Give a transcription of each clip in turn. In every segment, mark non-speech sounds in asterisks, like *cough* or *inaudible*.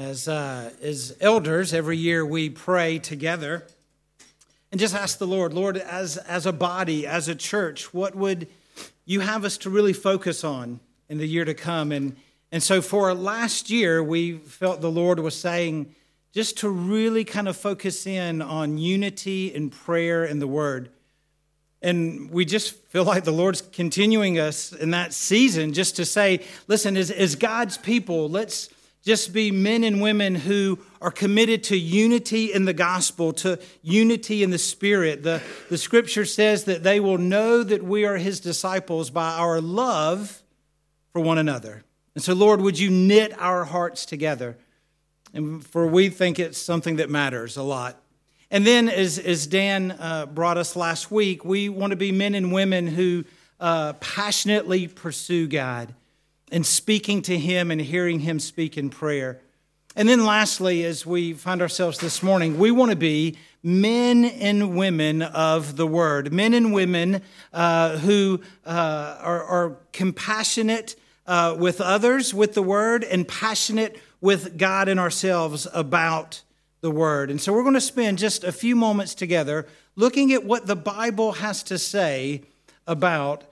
As, uh, as elders, every year we pray together and just ask the Lord, Lord, as, as a body, as a church, what would you have us to really focus on in the year to come? And, and so for last year, we felt the Lord was saying just to really kind of focus in on unity and prayer and the word. And we just feel like the Lord's continuing us in that season just to say, listen, as, as God's people, let's just be men and women who are committed to unity in the gospel, to unity in the spirit. The, the scripture says that they will know that we are his disciples by our love for one another. And so, Lord, would you knit our hearts together? And for we think it's something that matters a lot. And then, as, as Dan uh, brought us last week, we want to be men and women who uh, passionately pursue God and speaking to Him and hearing Him speak in prayer. And then, lastly, as we find ourselves this morning, we want to be men and women of the Word, men and women uh, who uh, are, are, compassionate uh, with others with the Word and passionate with God and ourselves about the Word. And so we're going to spend just a few moments together looking at what the Bible has to say about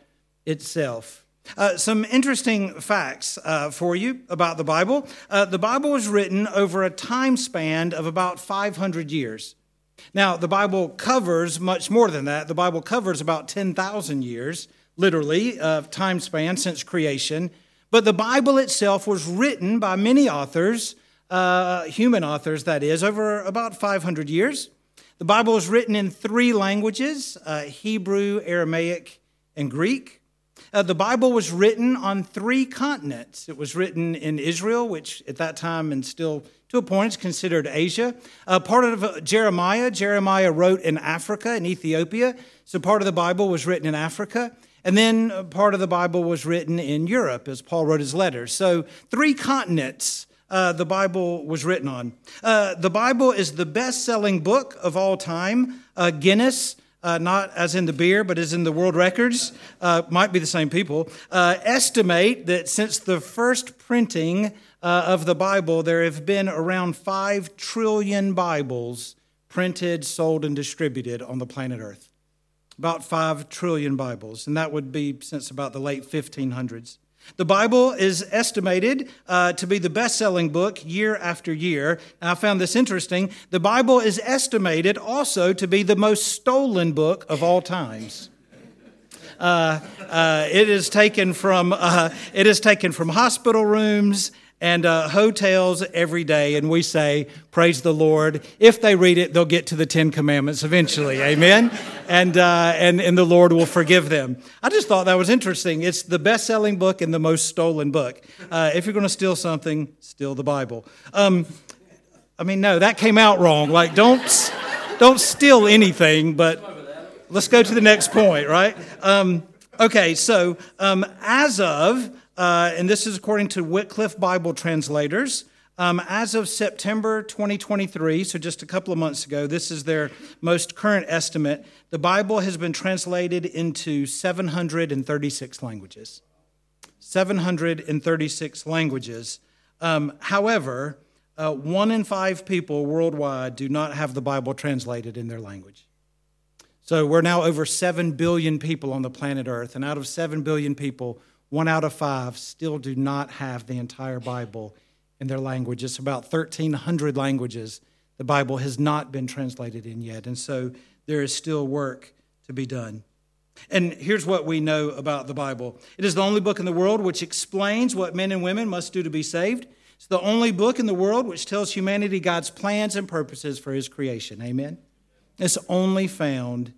itself. Uh, some interesting facts uh, for you about the Bible. Uh, the Bible was written over a time span of about 500 years. Now, the Bible covers much more than that. The Bible covers about 10,000 years, literally, of time span since creation. But the Bible itself was written by many authors uh, human authors, that is, over about 500 years. The Bible is written in three languages uh, Hebrew, Aramaic, and Greek. Uh, the Bible was written on three continents. It was written in Israel, which at that time and still to a point is considered Asia. Uh, part of uh, Jeremiah, Jeremiah wrote in Africa, in Ethiopia. So part of the Bible was written in Africa. And then uh, part of the Bible was written in Europe as Paul wrote his letters. So three continents uh, the Bible was written on. Uh, the Bible is the best selling book of all time. Uh, Guinness, uh, not as in the beer, but as in the world records, uh, might be the same people, uh, estimate that since the first printing of the Bible, there have been around 5 trillion Bibles printed, sold, and distributed on the planet Earth. About 5 trillion Bibles, and that would be since about the late 1500s. The Bible is estimated uh, to be the best selling book year after year. And I found this interesting. The Bible is estimated also to be the most stolen book of all times. Uh, uh, it is taken from uh, it is taken from hospital rooms and uh, hotels every day, and we say, Praise the Lord. If they read it, they'll get to the Ten Commandments eventually. *laughs* Amen? And, uh, and, and the Lord will forgive them. I just thought that was interesting. It's the best selling book and the most stolen book. Uh, if you're going to steal something, steal the Bible. Um, I mean, no, that came out wrong. Like, don't, don't steal anything, but let's go to the next point, right? Um, okay, so um, as of uh, and this is according to Wycliffe Bible Translators. Um, as of September 2023, so just a couple of months ago, this is their most current estimate. The Bible has been translated into 736 languages. 736 languages. Um, however, uh, one in five people worldwide do not have the Bible translated in their language. So we're now over 7 billion people on the planet Earth, and out of 7 billion people, one out of five still do not have the entire Bible in their language. It's about 1,300 languages the Bible has not been translated in yet. And so there is still work to be done. And here's what we know about the Bible it is the only book in the world which explains what men and women must do to be saved. It's the only book in the world which tells humanity God's plans and purposes for his creation. Amen? It's only found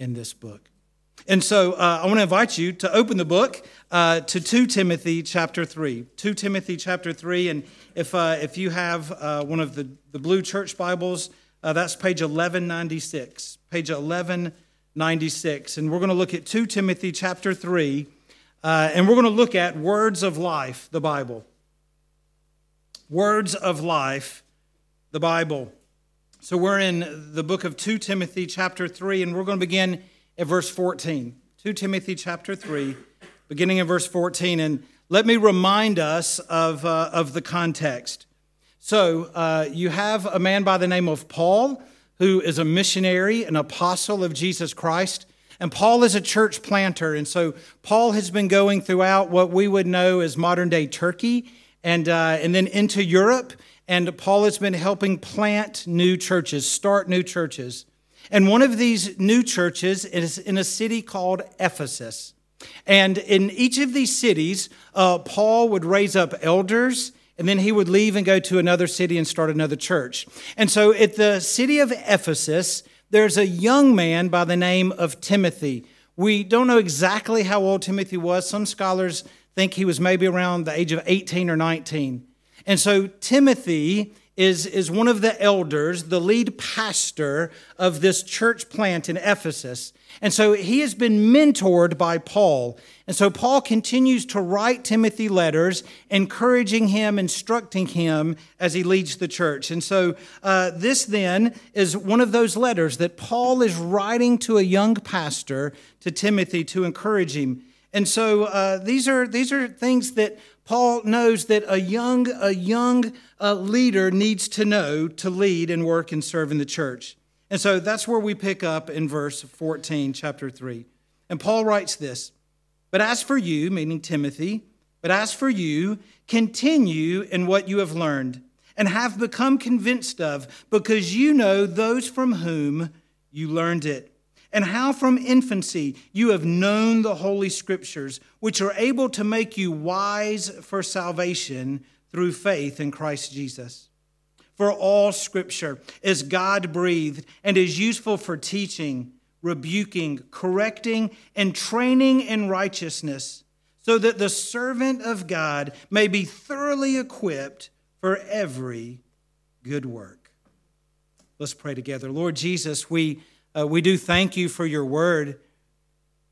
in this book. And so uh, I want to invite you to open the book uh, to 2 Timothy chapter 3. 2 Timothy chapter 3. And if, uh, if you have uh, one of the, the blue church Bibles, uh, that's page 1196. Page 1196. And we're going to look at 2 Timothy chapter 3. Uh, and we're going to look at words of life, the Bible. Words of life, the Bible. So we're in the book of 2 Timothy chapter 3, and we're going to begin at verse 14. 2 Timothy chapter 3, beginning in verse 14. And let me remind us of, uh, of the context. So uh, you have a man by the name of Paul, who is a missionary, an apostle of Jesus Christ. And Paul is a church planter. And so Paul has been going throughout what we would know as modern day Turkey and, uh, and then into Europe. And Paul has been helping plant new churches, start new churches. And one of these new churches is in a city called Ephesus. And in each of these cities, uh, Paul would raise up elders and then he would leave and go to another city and start another church. And so at the city of Ephesus, there's a young man by the name of Timothy. We don't know exactly how old Timothy was. Some scholars think he was maybe around the age of 18 or 19. And so Timothy is, is one of the elders, the lead pastor of this church plant in Ephesus. And so he has been mentored by Paul. And so Paul continues to write Timothy letters, encouraging him, instructing him as he leads the church. And so uh, this then is one of those letters that Paul is writing to a young pastor, to Timothy, to encourage him. And so uh, these, are, these are things that Paul knows that a young, a young uh, leader needs to know to lead and work and serve in the church. And so that's where we pick up in verse 14, chapter 3. And Paul writes this But as for you, meaning Timothy, but as for you, continue in what you have learned and have become convinced of, because you know those from whom you learned it, and how from infancy you have known the Holy Scriptures, which are able to make you wise for salvation through faith in Christ Jesus. For all scripture is God breathed and is useful for teaching, rebuking, correcting, and training in righteousness, so that the servant of God may be thoroughly equipped for every good work. Let's pray together. Lord Jesus, we, uh, we do thank you for your word.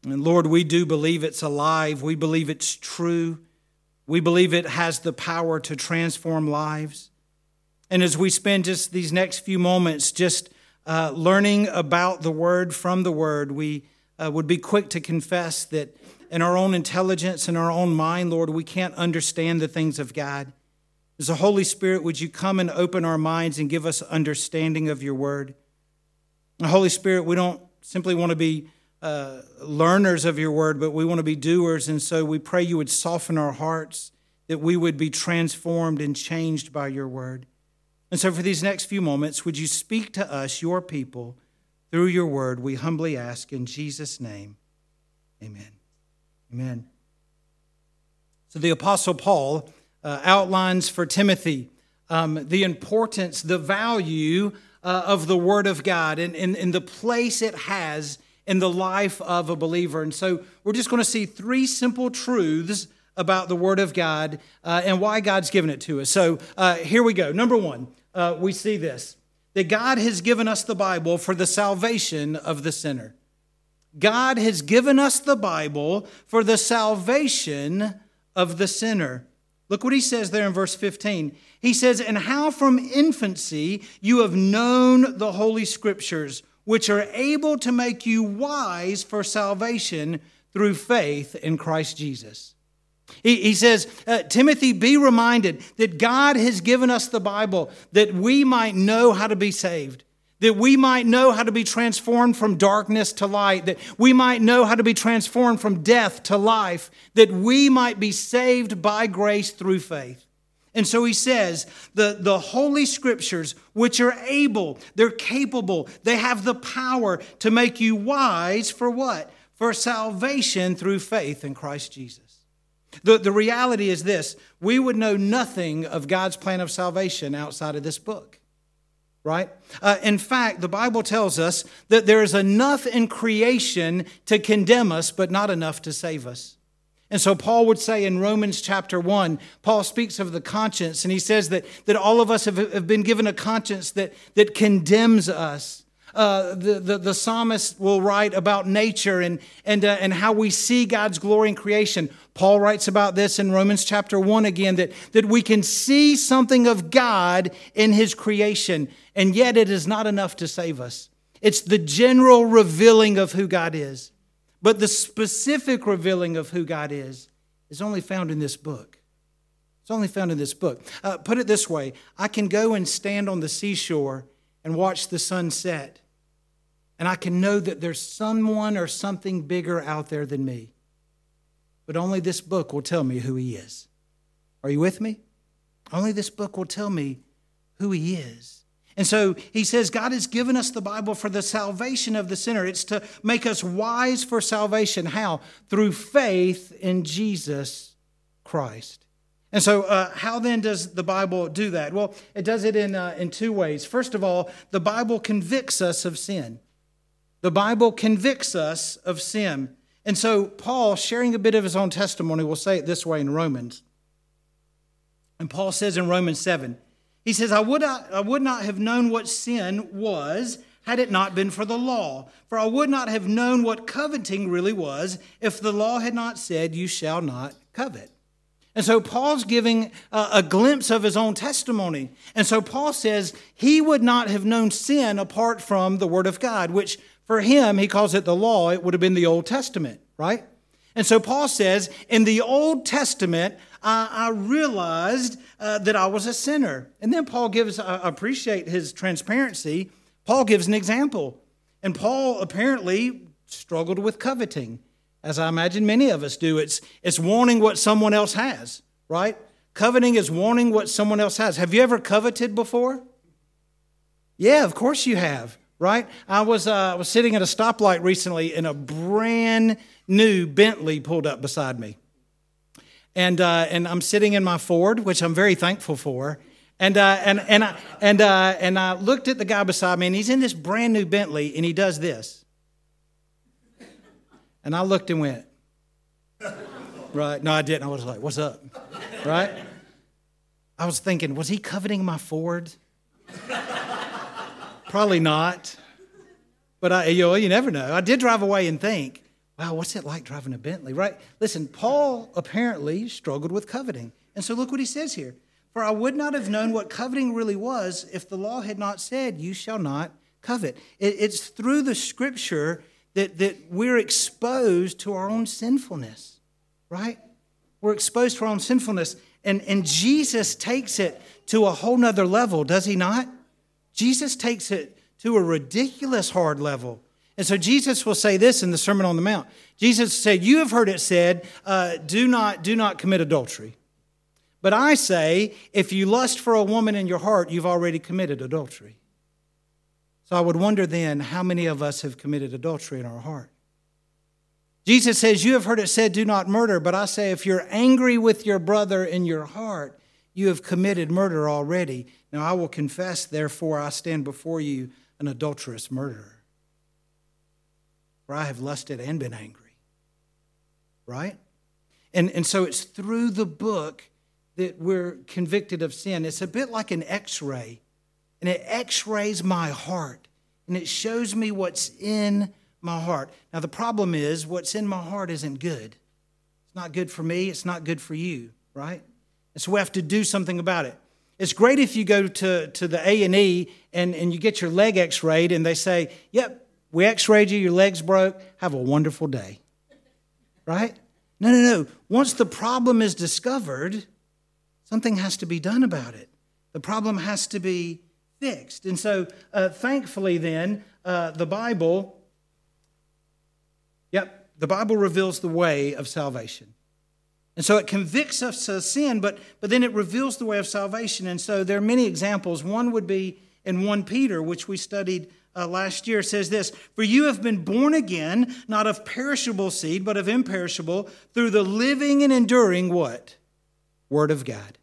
And Lord, we do believe it's alive. We believe it's true. We believe it has the power to transform lives. And as we spend just these next few moments just uh, learning about the Word from the Word, we uh, would be quick to confess that in our own intelligence and our own mind, Lord, we can't understand the things of God. As the Holy Spirit, would you come and open our minds and give us understanding of your Word? The Holy Spirit, we don't simply want to be uh, learners of your Word, but we want to be doers. And so we pray you would soften our hearts, that we would be transformed and changed by your Word. And so, for these next few moments, would you speak to us, your people, through your word? We humbly ask in Jesus' name. Amen. Amen. So, the Apostle Paul uh, outlines for Timothy um, the importance, the value uh, of the Word of God and, and, and the place it has in the life of a believer. And so, we're just going to see three simple truths about the Word of God uh, and why God's given it to us. So, uh, here we go. Number one uh, we see this that God has given us the Bible for the salvation of the sinner. God has given us the Bible for the salvation of the sinner. Look what he says there in verse 15. He says, And how from infancy you have known the Holy Scriptures, which are able to make you wise for salvation through faith in Christ Jesus. He, he says, uh, Timothy, be reminded that God has given us the Bible that we might know how to be saved, that we might know how to be transformed from darkness to light, that we might know how to be transformed from death to life, that we might be saved by grace through faith. And so he says, the, the Holy Scriptures, which are able, they're capable, they have the power to make you wise for what? For salvation through faith in Christ Jesus. The, the reality is this we would know nothing of God's plan of salvation outside of this book, right? Uh, in fact, the Bible tells us that there is enough in creation to condemn us, but not enough to save us. And so Paul would say in Romans chapter 1, Paul speaks of the conscience, and he says that, that all of us have, have been given a conscience that, that condemns us. Uh, the, the, the, psalmist will write about nature and, and, uh, and how we see God's glory in creation. Paul writes about this in Romans chapter 1 again that, that we can see something of God in his creation, and yet it is not enough to save us. It's the general revealing of who God is. But the specific revealing of who God is is only found in this book. It's only found in this book. Uh, put it this way I can go and stand on the seashore and watch the sun set, and I can know that there's someone or something bigger out there than me. But only this book will tell me who he is. Are you with me? Only this book will tell me who he is. And so he says, God has given us the Bible for the salvation of the sinner. It's to make us wise for salvation. How? Through faith in Jesus Christ. And so, uh, how then does the Bible do that? Well, it does it in, uh, in two ways. First of all, the Bible convicts us of sin. The Bible convicts us of sin. And so, Paul, sharing a bit of his own testimony, will say it this way in Romans. And Paul says in Romans 7, he says, I would, not, I would not have known what sin was had it not been for the law. For I would not have known what coveting really was if the law had not said, You shall not covet. And so Paul's giving a, a, glimpse of his own testimony. And so Paul says he would not have known sin apart from the Word of God, which for him, he calls it the law. It would have been the Old Testament, right? And so Paul says, in the Old Testament, I, I realized uh, that I was a sinner. And then Paul gives, I appreciate his transparency. Paul gives an example. And Paul apparently struggled with coveting, as I imagine many of us do. It's, it's wanting what someone else has, right? Coveting is wanting what someone else has. Have you ever coveted before? Yeah, of course you have, right? I was, uh, was sitting at a stoplight recently and a brand new Bentley pulled up beside me. And, uh, and I'm sitting in my Ford, which I'm very thankful for. And, uh, and, and, I, and, uh, and I looked at the guy beside me, and he's in this brand new Bentley, and he does this. And I looked and went, right? No, I didn't. I was like, what's up? Right? I was thinking, was he coveting my Ford? Probably not. But I, you, know, you never know. I did drive away and think, wow, what's it like driving a Bentley, right? Listen, Paul apparently struggled with coveting. And so look what he says here. For I would not have known what coveting really was if the law had not said, You shall not covet. it's through the scripture that, that we're exposed to our own sinfulness, right? We're exposed to our own sinfulness. And, and Jesus takes it to a whole nother level, does he not? Jesus takes it to a ridiculous hard level. And so Jesus will say this in the Sermon on the Mount. Jesus said, You have heard it said, uh, do, not, do not commit adultery. But I say, if you lust for a woman in your heart, you've already committed adultery. So I would wonder then how many of us have committed adultery in our heart. Jesus says, You have heard it said, do not murder. But I say, if you're angry with your brother in your heart, you have committed murder already. Now I will confess, therefore, I stand before you an adulterous murderer for I have lusted and been angry. Right? And, and so it's through the book that we're convicted of sin. It's a bit like an x ray, and it x rays my heart, and it shows me what's in my heart. Now, the problem is, what's in my heart isn't good. It's not good for me, it's not good for you, right? And so we have to do something about it. It's great if you go to, to the A&E and, and you get your leg x-rayed and they say, yep, we x rayed you, your legs broke. Have a wonderful day. Right? No, no, no. Once the problem is discovered, something has to be done about it. The problem has to be fixed. And so, uh, thankfully, then, uh, the Bible, yep, the Bible reveals the way of salvation. And so it convicts us of sin, but, but then it reveals the way of salvation. And so there are many examples. One would be in 1 Peter, which we studied uh, last year says this For you have been born again, not of perishable seed, but of imperishable, through the living and enduring what? Word of God.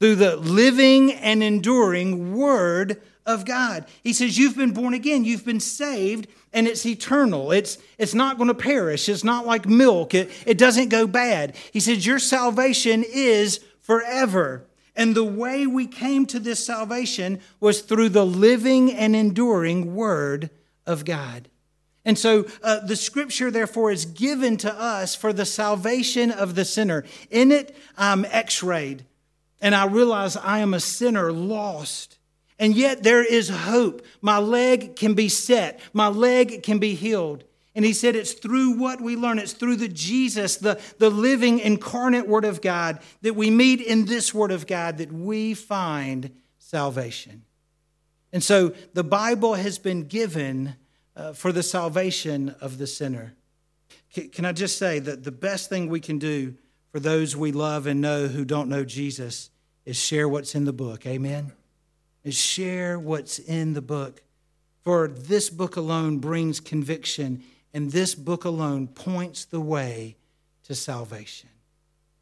Through the living and enduring Word of God. He says, You've been born again, you've been saved, and it's eternal. It's, it's not going to perish. It's not like milk, it, it doesn't go bad. He says, Your salvation is forever. And the way we came to this salvation was through the living and enduring Word of God. And so uh, the scripture, therefore, is given to us for the salvation of the sinner. In it, I'm x rayed, and I realize I am a sinner lost. And yet there is hope. My leg can be set, my leg can be healed. And he said it's through what we learn. It's through the Jesus, the, the living incarnate Word of God, that we meet in this Word of God that we find salvation. And so the Bible has been given uh, for the salvation of the sinner. Can, can I just say that the best thing we can do for those we love and know who don't know Jesus is share what's in the book? Amen? Is share what's in the book. For this book alone brings conviction and this book alone points the way to salvation,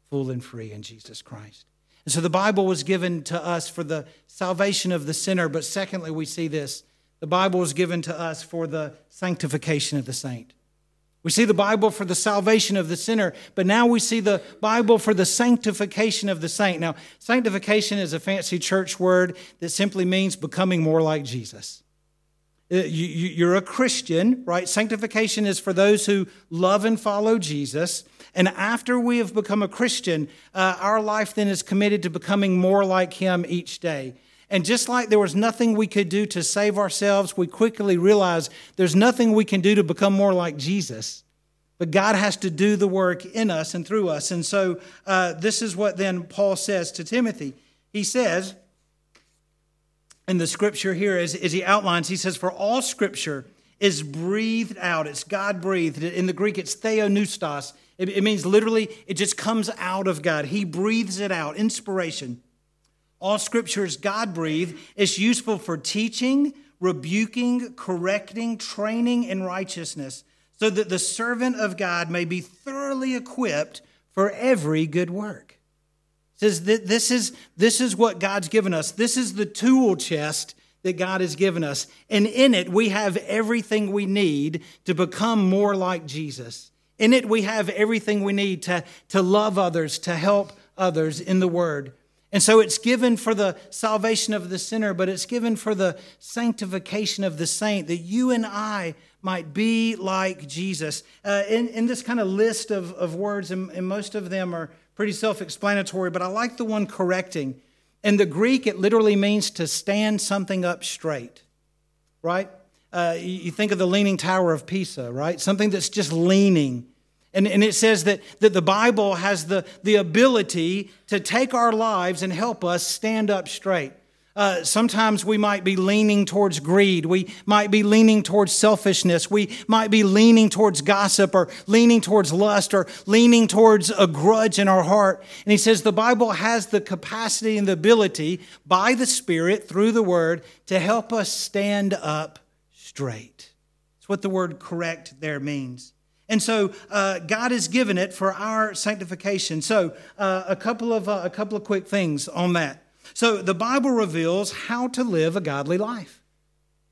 full and free in Jesus Christ. And so the Bible was given to us for the salvation of the sinner, but secondly, we see this the Bible was given to us for the sanctification of the saint. We see the Bible for the salvation of the sinner, but now we see the Bible for the sanctification of the saint. Now, sanctification is a fancy church word that simply means becoming more like Jesus. Uh, you're a Christian, right? Sanctification is for those who love and follow Jesus. And after we have become a Christian, uh, our life then is committed to becoming more like Him each day. And just like there was nothing we could do to save ourselves, we quickly realize there's nothing we can do to become more like Jesus. But God has to do the work in us and through us. And so uh, this is what then Paul says to Timothy. He says, in the scripture here as, as he outlines, he says, For all scripture is breathed out. It's God breathed. In the Greek, it's theopneustos. It, it means literally, it just comes out of God. He breathes it out. Inspiration. All scripture is God breathed. It's useful for teaching, rebuking, correcting, training in righteousness, so that the servant of God may be thoroughly equipped for every good work says that this is, this is what God's given us. This is the tool chest that God has given us. And in it, we have everything we need to become more like Jesus. In it, we have everything we need to, to love others, to help others in the Word. And so it's given for the salvation of the sinner, but it's given for the sanctification of the saint, that you and I might be like Jesus. Uh, in, in this kind of list of, of words, and, and most of them are pretty self explanatory, but I like the one correcting. In the Greek, it literally means to stand something up straight, right? Uh, you think of the Leaning Tower of Pisa, right? Something that's just leaning. And, and it says that, that the Bible has the, the ability to take our lives and help us stand up straight. Uh, sometimes we might be leaning towards greed. We might be leaning towards selfishness. We might be leaning towards gossip or leaning towards lust or leaning towards a grudge in our heart. And he says the Bible has the capacity and the ability by the Spirit through the Word to help us stand up straight. That's what the word correct there means. And so uh, God has given it for our sanctification. So uh, a couple of uh, a couple of quick things on that. So the Bible reveals how to live a godly life.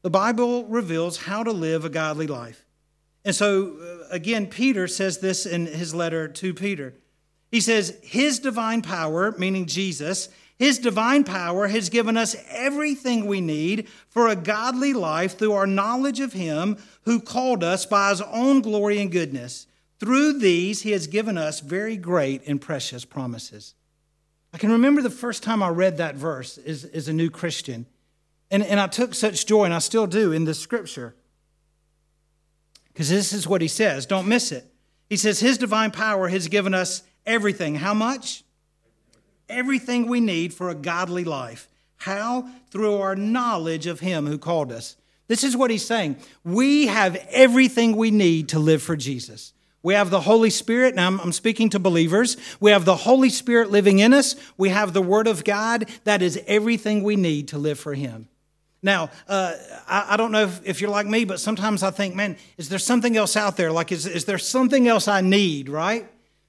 The Bible reveals how to live a godly life. And so, uh, again, Peter says this in his letter to Peter. He says, His divine power, meaning Jesus, His divine power has given us everything we need for a godly life through our knowledge of Him who called us by His own glory and goodness. Through these, He has given us very great and precious promises. I can remember the first time I read that verse as, as a new Christian. And, and I took such joy, and I still do, in the scripture. Because this is what he says. Don't miss it. He says, His divine power has given us everything. How much? Everything we need for a godly life. How? Through our knowledge of Him who called us. This is what he's saying. We have everything we need to live for Jesus. We have the Holy Spirit. Now, I'm, speaking to believers. We have the Holy Spirit living in us. We have the Word of God. That is everything we need to live for Him. Now, uh, I, I, don't know if, if, you're like me, but sometimes I think, man, is there something else out there? Like, is, is there something else I need, right?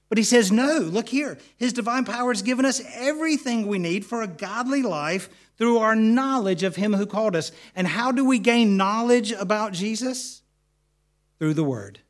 But he says, no, look here. His divine power has given us everything we need for a godly life through our knowledge of Him who called us. And how do we gain knowledge about Jesus? Through the Word.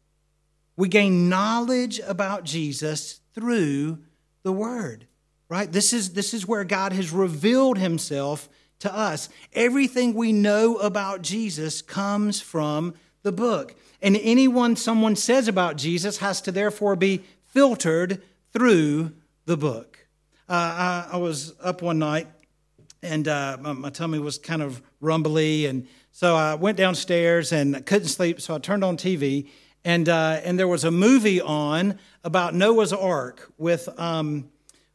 We gain knowledge about Jesus through the Word, right? This is, this is where God has revealed Himself to us. Everything we know about Jesus comes from the book. And anyone someone says about Jesus has to therefore be filtered through the book. Uh, I, I, was up one night and uh, my, my tummy was kind of rumbly. And so I went downstairs and couldn't sleep. So I turned on TV and uh, and there was a movie on about Noah's Ark with um,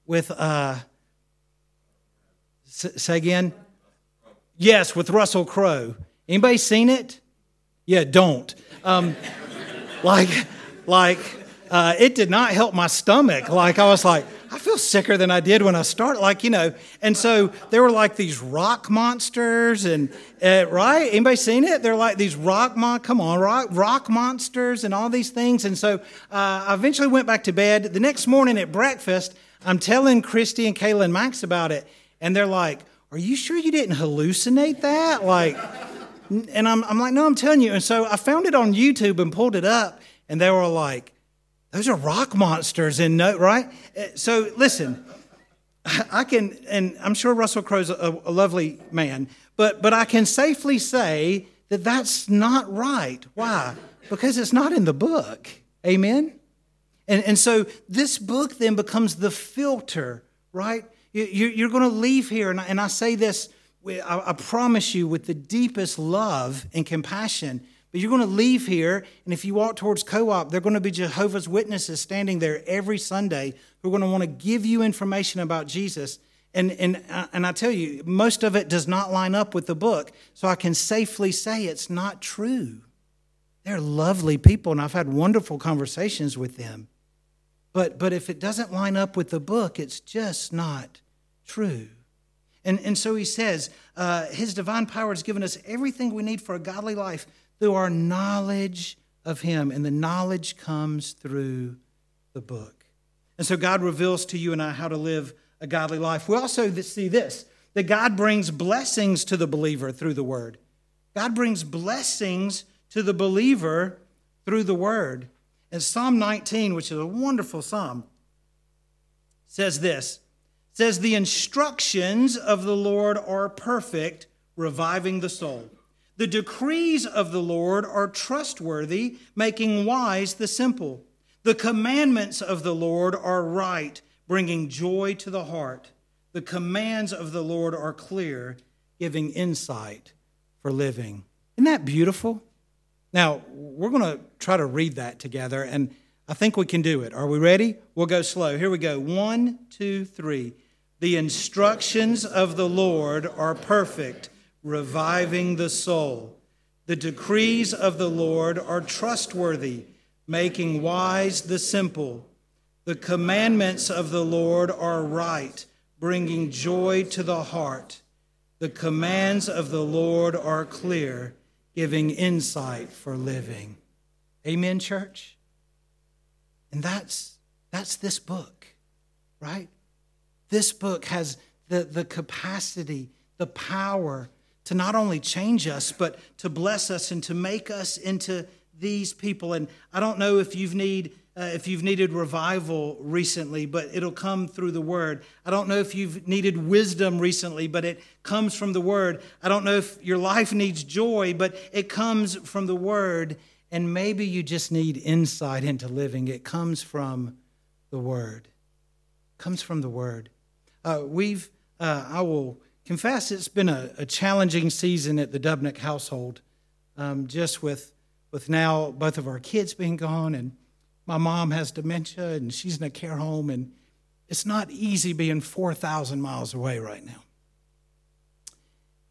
with uh, say again. Yes, with Russell Crowe. Anybody seen it? Yeah, don't. Um, *laughs* like, like uh, it did not help my stomach. Like I was like, I feel sicker than I did when I started. Like you know, and so there were like these rock monsters, and uh, right? Anybody seen it? They're like these rock mon. Come on, rock rock monsters, and all these things. And so uh, I eventually went back to bed. The next morning at breakfast, I'm telling Christy and Kayla and Max about it, and they're like, "Are you sure you didn't hallucinate that?" Like. And I'm, I'm like, no, I'm telling you. And so I found it on YouTube and pulled it up, and they were like, those are rock monsters in Noah, right? Uh, so listen, I can, and I'm sure Russell Crowe's a, a lovely man, but, but I can safely say that that's not right. Why? Because it's not in the book. Amen? And, and so this book then becomes the filter, right? You, are going to leave here, and I, and I say this I promise you, with the deepest love and compassion. But you're going to leave here, and if you walk towards co op, they're going to be Jehovah's Witnesses standing there every Sunday who are going to want to give you information about Jesus. And, and, uh, and I tell you, most of it does not line up with the book. So I can safely say it's not true. They're lovely people, and I've had wonderful conversations with them. But, but if it doesn't line up with the book, it's just not true. And, and so he says, uh, His divine power has given us everything we need for a godly life through our knowledge of Him. And the knowledge comes through the book. And so God reveals to you and I how to live a godly life. We also see this that God brings blessings to the believer through the word. God brings blessings to the believer through the word. And Psalm 19, which is a wonderful psalm, says this says the instructions of the Lord are perfect, reviving the soul. The decrees of the Lord are trustworthy, making wise the simple. The commandments of the Lord are right, bringing joy to the heart. The commands of the Lord are clear, giving insight for living. Isn't that beautiful? Now, we're going to try to read that together, and I think we can do it. Are we ready? We'll go slow. Here we go. One, two, three. The instructions of the Lord are perfect, reviving the soul. The decrees of the Lord are trustworthy, making wise the simple. The commandments of the Lord are right, bringing joy to the heart. The commands of the Lord are clear, giving insight for living. Amen, church? And that's, that's this book, right? This book has the, the capacity, the power to not only change us, but to bless us and to make us into these people. And I don't know if you've need uh, if you've needed revival recently, but it'll come through the word. I don't know if you've needed wisdom recently, but it comes from the word. I don't know if your life needs joy, but it comes from the word. And maybe you just need insight into living. It comes from the word. It comes from the word. Uh, we've, uh, I will confess, it's been a, a, challenging season at the Dubnik household, um, just with, with now both of our kids being gone, and my mom has dementia, and she's in a care home, and it's not easy being 4,000 miles away right now.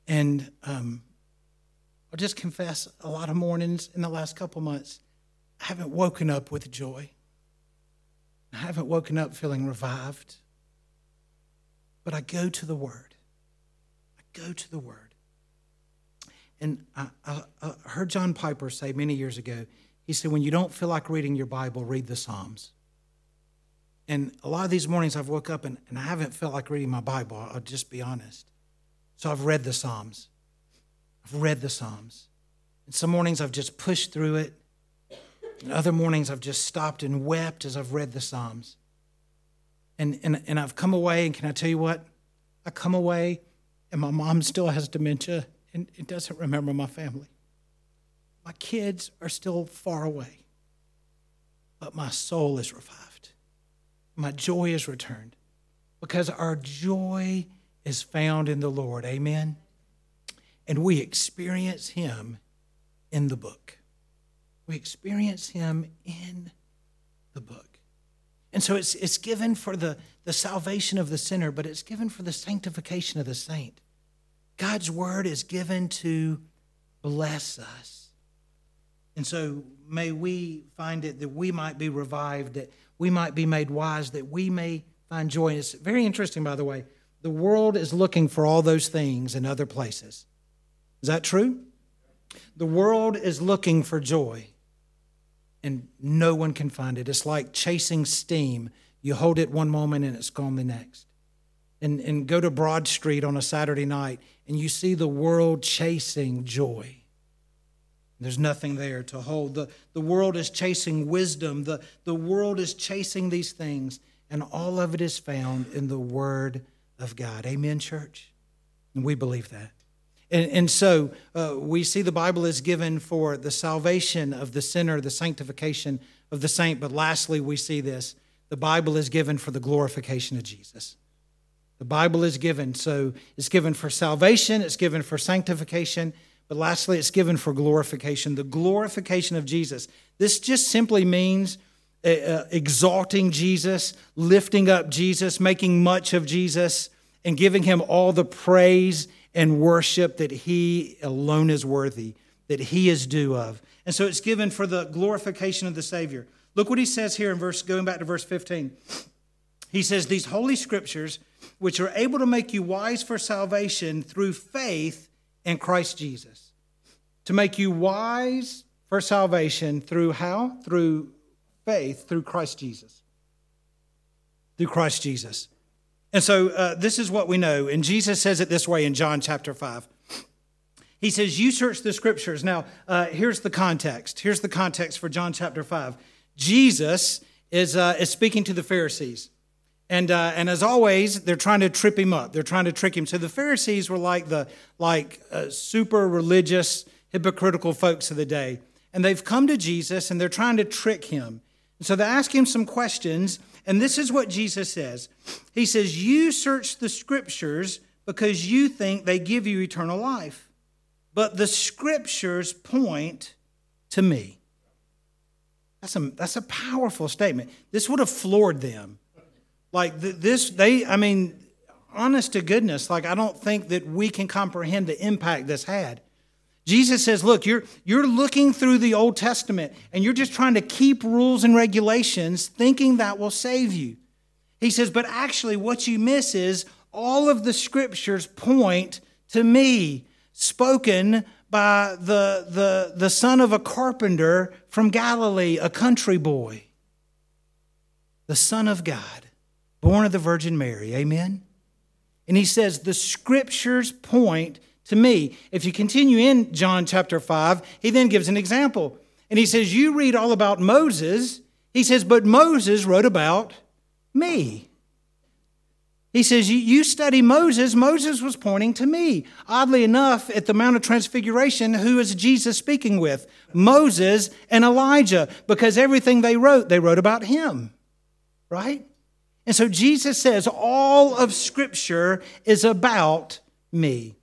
And um, I'll just confess, a lot of mornings in the last couple months, I haven't woken up with joy. I haven't woken up feeling revived. But I go to the Word. Go to the Word. And I, I, I heard John Piper say many years ago, he said, when you don't feel like reading your Bible, read the Psalms. And a lot of these mornings I've woke up and, and I haven't felt like reading my Bible, I'll just be honest. So I've read the Psalms. I've read the Psalms. And some mornings I've just pushed through it. And other mornings I've just stopped and wept as I've read the Psalms. And, and, and I've come away, and can I tell you what? I come away, and my mom still has dementia and it doesn't remember my family. My kids are still far away, but my soul is revived. My joy is returned because our joy is found in the Lord. Amen. And we experience Him in the book. We experience him in the book. And so it's, it's given for the, the salvation of the sinner, but it's given for the sanctification of the saint. God's word is given to bless us. And so may we find it that we might be revived, that we might be made wise, that we may find joy. And it's very interesting, by the way. The world is looking for all those things in other places. Is that true? The world is looking for joy, and no one can find it. It's like chasing steam. You hold it one moment and it's gone the next. And, and go to Broad Street on a Saturday night and you see the world chasing joy. There's nothing there to hold. The, the world is chasing wisdom. The, the world is chasing these things, and all of it is found in the Word of God. Amen, church? And we believe that. And, and so uh, we see the Bible is given for the salvation of the sinner, the sanctification of the saint. But lastly, we see this the Bible is given for the glorification of Jesus. The Bible is given. So it's given for salvation, it's given for sanctification, but lastly, it's given for glorification, the glorification of Jesus. This just simply means uh, uh, exalting Jesus, lifting up Jesus, making much of Jesus, and giving him all the praise and worship that he alone is worthy, that he is due of. And so it's given for the glorification of the Savior. Look what he says here in verse, going back to verse 15. He says, These holy scriptures, which are able to make you wise for salvation through faith in Christ Jesus. To make you wise for salvation through how? Through faith, through Christ Jesus. Through Christ Jesus. And so uh, this is what we know. And Jesus says it this way in John chapter 5. He says, You search the scriptures. Now, uh, here's the context. Here's the context for John chapter 5. Jesus is, uh, is speaking to the Pharisees. And, uh, and as always, they're trying to trip him up. They're trying to trick him. So the Pharisees were like the like uh, super religious, hypocritical folks of the day. And they've come to Jesus and they're trying to trick him. And so they ask him some questions. And this is what Jesus says He says, You search the scriptures because you think they give you eternal life. But the scriptures point to me. That's a, that's a powerful statement. This would have floored them. Like this, they, I mean, honest to goodness, like I don't think that we can comprehend the impact this had. Jesus says, Look, you're, you're looking through the Old Testament and you're just trying to keep rules and regulations, thinking that will save you. He says, But actually, what you miss is all of the scriptures point to me, spoken by the, the, the son of a carpenter from Galilee, a country boy, the Son of God born of the Virgin Mary. Amen? And he says, The scriptures point to me. If you continue in John chapter 5, he then gives an example. And he says, You read all about Moses. He says, But Moses wrote about me. He says, You study Moses. Moses was pointing to me. Oddly enough, at the Mount of Transfiguration, who is Jesus speaking with? Moses and Elijah, because everything they wrote, they wrote about him, right? And so Jesus says, all of Scripture is about me.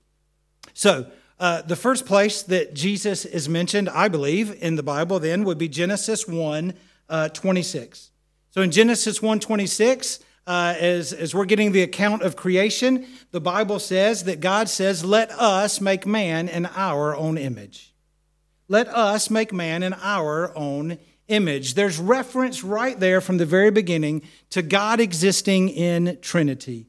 So, uh, the first place that Jesus is mentioned, I believe, in the Bible then would be Genesis 1 uh, 26. So, in Genesis 1 26, uh, as, as we're getting the account of creation, the Bible says that God says, Let us make man in our own image. Let us make man in our own image. There's reference right there from the very beginning to God existing in Trinity.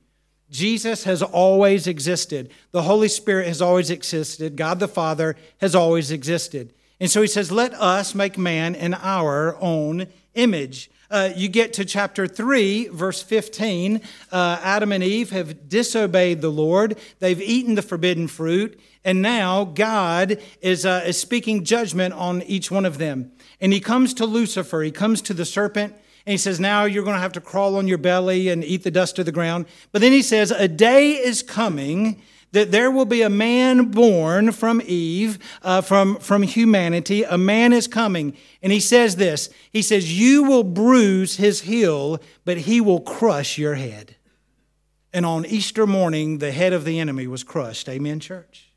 Jesus has always existed. The Holy Spirit has always existed. God the Father has always existed. And so he says, Let us make man in our own image. Uh, you get to chapter 3, verse 15. Uh, Adam and Eve have disobeyed the Lord, they've eaten the forbidden fruit, and now God is, uh, is speaking judgment on each one of them. And he comes to Lucifer, he comes to the serpent, and he says, Now you're going to have to crawl on your belly and eat the dust of the ground. But then he says, A day is coming that there will be a man born from Eve, uh, from, from humanity. A man is coming. And he says this He says, You will bruise his heel, but he will crush your head. And on Easter morning, the head of the enemy was crushed. Amen, church?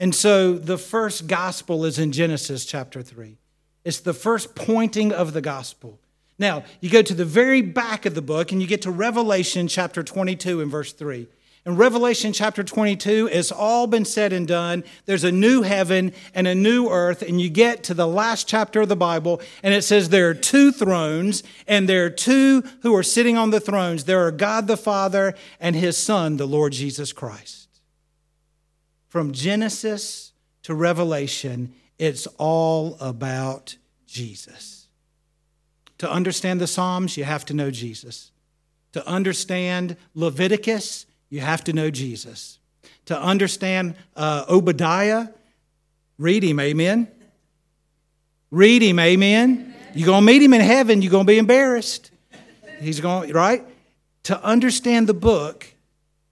And so the first gospel is in Genesis chapter 3. It's the first pointing of the gospel. Now, you go to the very back of the book and you get to Revelation chapter 22 and verse 3. In Revelation chapter 22, it's all been said and done. There's a new heaven and a new earth, and you get to the last chapter of the Bible, and it says there are two thrones, and there are two who are sitting on the thrones. There are God the Father and his Son, the Lord Jesus Christ. From Genesis to Revelation, it's all about Jesus. To understand the Psalms, you have to know Jesus. To understand Leviticus, you have to know Jesus. To understand uh, Obadiah, read him, amen. Read him, amen. You're going to meet him in heaven, you're going to be embarrassed. He's going, right? To understand the book,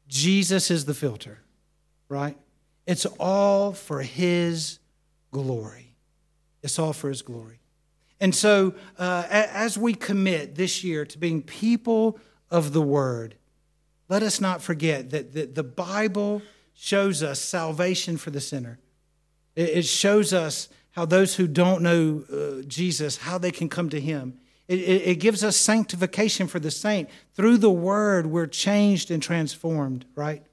Jesus is the filter, right? It's all for his glory. It's all for his glory. And so, uh, as we commit this year to being people of the word, let us not forget that the, the Bible shows us salvation for the sinner. It, it shows us how those who don't know uh, Jesus, how they can come to him. It, it, it gives us sanctification for the saint. Through the word, we're changed and transformed, right?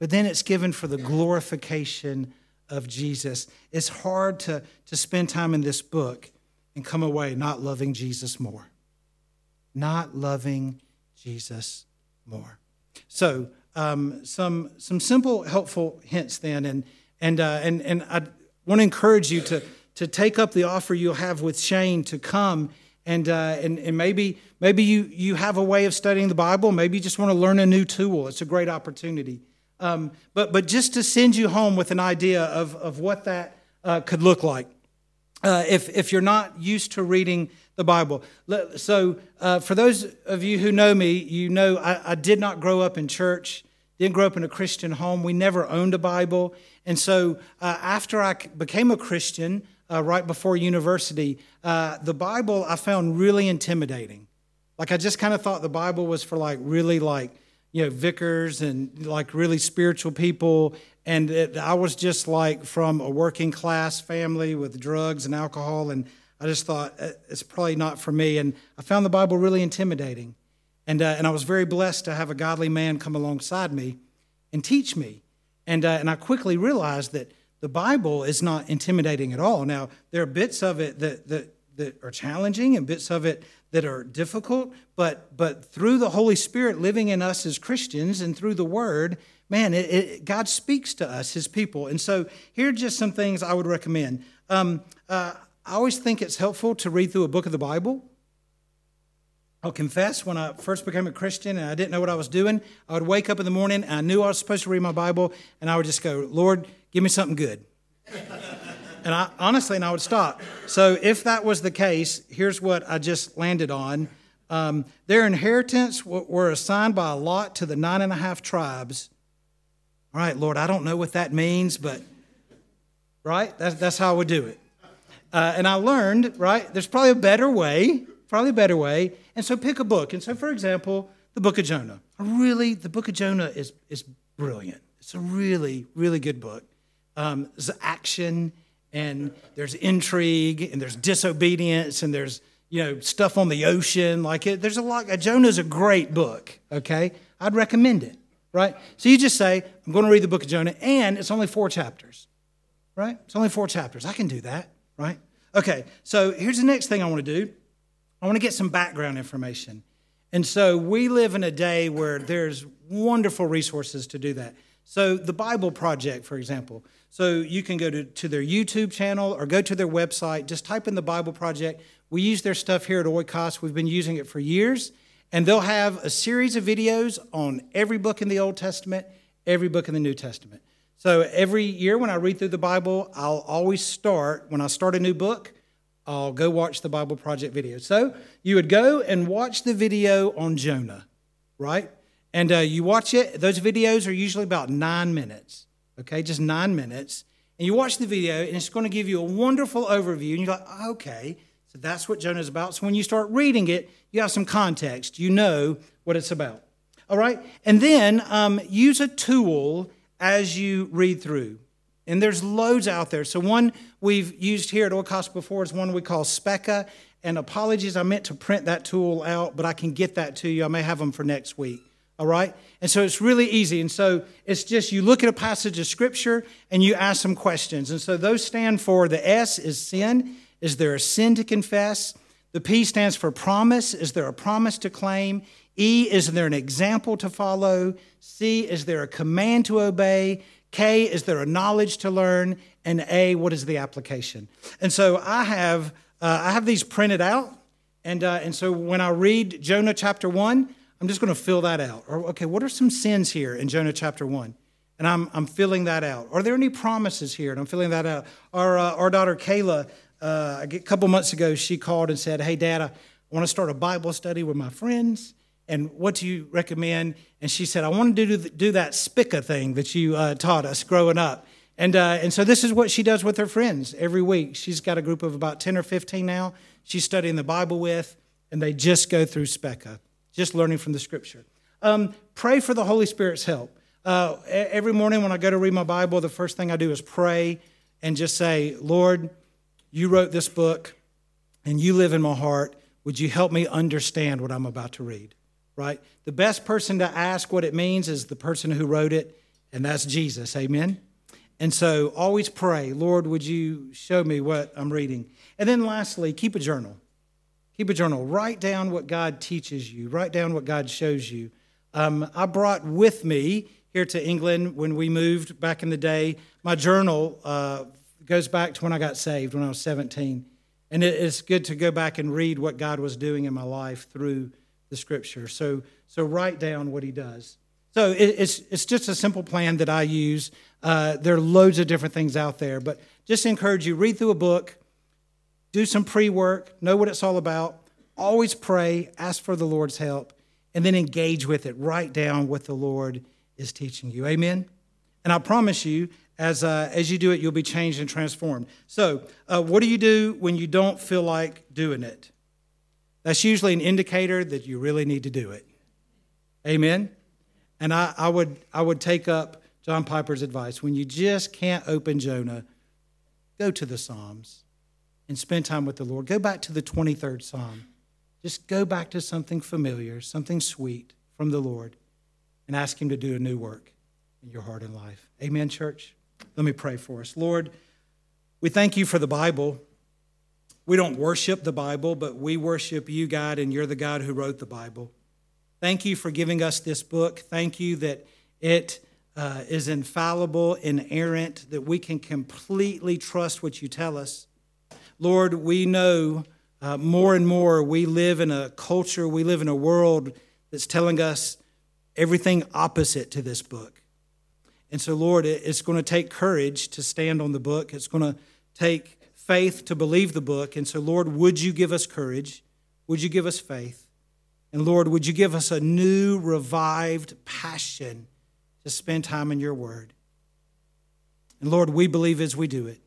But then it's given for the glorification of Jesus. It's hard to, to spend time in this book and come away not loving Jesus more. Not loving Jesus more. So, um, some, some simple, helpful hints then. And, and, uh, and, and I want to encourage you to, to take up the offer you'll have with Shane to come. And, uh, and, and maybe, maybe you, you have a way of studying the Bible. Maybe you just want to learn a new tool. It's a great opportunity. Um, but, but just to send you home with an idea of, of what that uh, could look like. Uh, if, if you're not used to reading the Bible. So, uh, for those of you who know me, you know I, I, did not grow up in church, didn't grow up in a Christian home. We never owned a Bible. And so, uh, after I became a Christian, uh, right before university, uh, the Bible I found really intimidating. Like, I just kind of thought the Bible was for like really like, you know, vicars and like really spiritual people. And it, I was just like from a working class family with drugs and alcohol. And I just thought uh, it's probably not for me. And I found the Bible really intimidating. And, uh, and I was very blessed to have a godly man come alongside me and teach me. And, uh, and I quickly realized that the Bible is not intimidating at all. Now, there are bits of it that, that, that are challenging and bits of it that are difficult, but, but through the Holy Spirit living in us as Christians and through the Word, man, it, it, God speaks to us, His people. And so here are just some things I would recommend. Um, uh, I always think it's helpful to read through a book of the Bible. I'll confess, when I first became a Christian and I didn't know what I was doing, I would wake up in the morning and I knew I was supposed to read my Bible, and I would just go, Lord, give me something good. *laughs* and I honestly, and I would stop. So if that was the case, here's what I just landed on. Um, their inheritance were assigned by a lot to the nine and a half tribes. All right, Lord, I don't know what that means, but right? That's, that's how we do it. Uh, and I learned, right, there's probably a better way, probably a better way. And so pick a book. And so, for example, the book of Jonah. Really, the book of Jonah is, is brilliant. It's a really, really good book. Um, there's action and there's intrigue and there's disobedience and there's you know stuff on the ocean like it, there's a lot jonah's a great book okay i'd recommend it right so you just say i'm going to read the book of jonah and it's only four chapters right it's only four chapters i can do that right? Okay, so here's the next thing I want to do I want to get some background information. And so we live in a day where there's wonderful resources to do that. So, the Bible Project, for example. So, you can go to, to their YouTube channel or go to their website, just type in the Bible Project. We use their stuff here at Oikos. We've been using it for years. And they'll have a series of videos on every book in the Old Testament, every book in the New Testament. So every year when I read through the Bible, I'll always start, when I start a new book, I'll go watch the Bible Project video. So you would go and watch the video on Jonah, right? And uh, you watch it, those videos are usually about nine minutes, okay, just nine minutes. And you watch the video, and it's going to give you a wonderful overview. And you're like, okay, so that's what Jonah's about. So when you start reading it, you have some context. You know what it's about. All right? And then um, use a tool as you read through. And there's loads out there. So, one we've used here at Oikos before is one we call Speca. And apologies, I meant to print that tool out, but I can get that to you. I may have them for next week. All right? And so it's really easy. And so it's just you look at a passage of scripture and you ask some questions. And so those stand for the S is sin. Is there a sin to confess? The P stands for promise. Is there a promise to claim? E, is there an example to follow? C, is there a command to obey? K, is there a knowledge to learn? And A, what is the application? And so I have, uh, I have these printed out. And, uh, and so when I read Jonah chapter 1, I'm just going to fill that out. Or, okay, what are some sins here in Jonah chapter 1? And I'm, I'm filling that out. Are there any promises here? And I'm filling that out. Our, uh, our daughter Kayla, uh, a couple months ago, she called and said, Hey, Dad, I want to start a Bible study with my friends. And what do you recommend? And she said, I want to do, do that spica thing that you uh, taught us growing up. And, uh, and so this is what she does with her friends every week. She's got a group of about 10 or 15 now. She's studying the Bible with, and they just go through spica just learning from the scripture. Um, pray for the Holy Spirit's help. Uh, every morning when I go to read my Bible, the first thing I do is pray and just say, Lord, you wrote this book and you live in my heart. Would you help me understand what I'm about to read? Right? The best person to ask what it means is the person who wrote it, and that's Jesus. Amen? And so always pray, Lord, would you show me what I'm reading? And then lastly, keep a journal. Keep a journal. Write down what God teaches you, write down what God shows you. Um, I brought with me here to England when we moved back in the day. My journal uh, goes back to when I got saved, when I was 17. And it's good to go back and read what God was doing in my life through the scripture. So, so write down what he does. So it, it's, it's just a simple plan that I use. Uh, there are loads of different things out there, but just encourage you read through a book, do some pre work, know what it's all about, always pray, ask for the Lord's help, and then engage with it. Write down what the Lord is teaching you. Amen? And I promise you, as, uh, as you do it, you'll be changed and transformed. So, uh, what do you do when you don't feel like doing it? That's usually an indicator that you really need to do it. Amen? And I, I, would, I would take up John Piper's advice. When you just can't open Jonah, go to the Psalms and spend time with the Lord. Go back to the 23rd Psalm. Just go back to something familiar, something sweet from the Lord, and ask Him to do a new work in your heart and life. Amen, church? Let me pray for us. Lord, we thank you for the Bible. We don't worship the Bible, but we worship you, God, and you're the God who wrote the Bible. Thank you for giving us this book. Thank you that it uh, is infallible, inerrant, that we can completely trust what you tell us. Lord, we know uh, more and more we live in a culture, we live in a world that's telling us everything opposite to this book. And so, Lord, it's going to take courage to stand on the book. It's going to take faith to believe the book. And so, Lord, would you give us courage? Would you give us faith? And Lord, would you give us a new, revived passion to spend time in your word? And Lord, we believe as we do it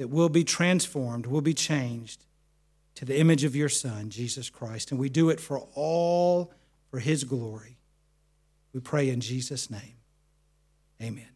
that we'll be transformed, we'll be changed to the image of your Son, Jesus Christ. And we do it for all for his glory. We pray in Jesus' name. Amen.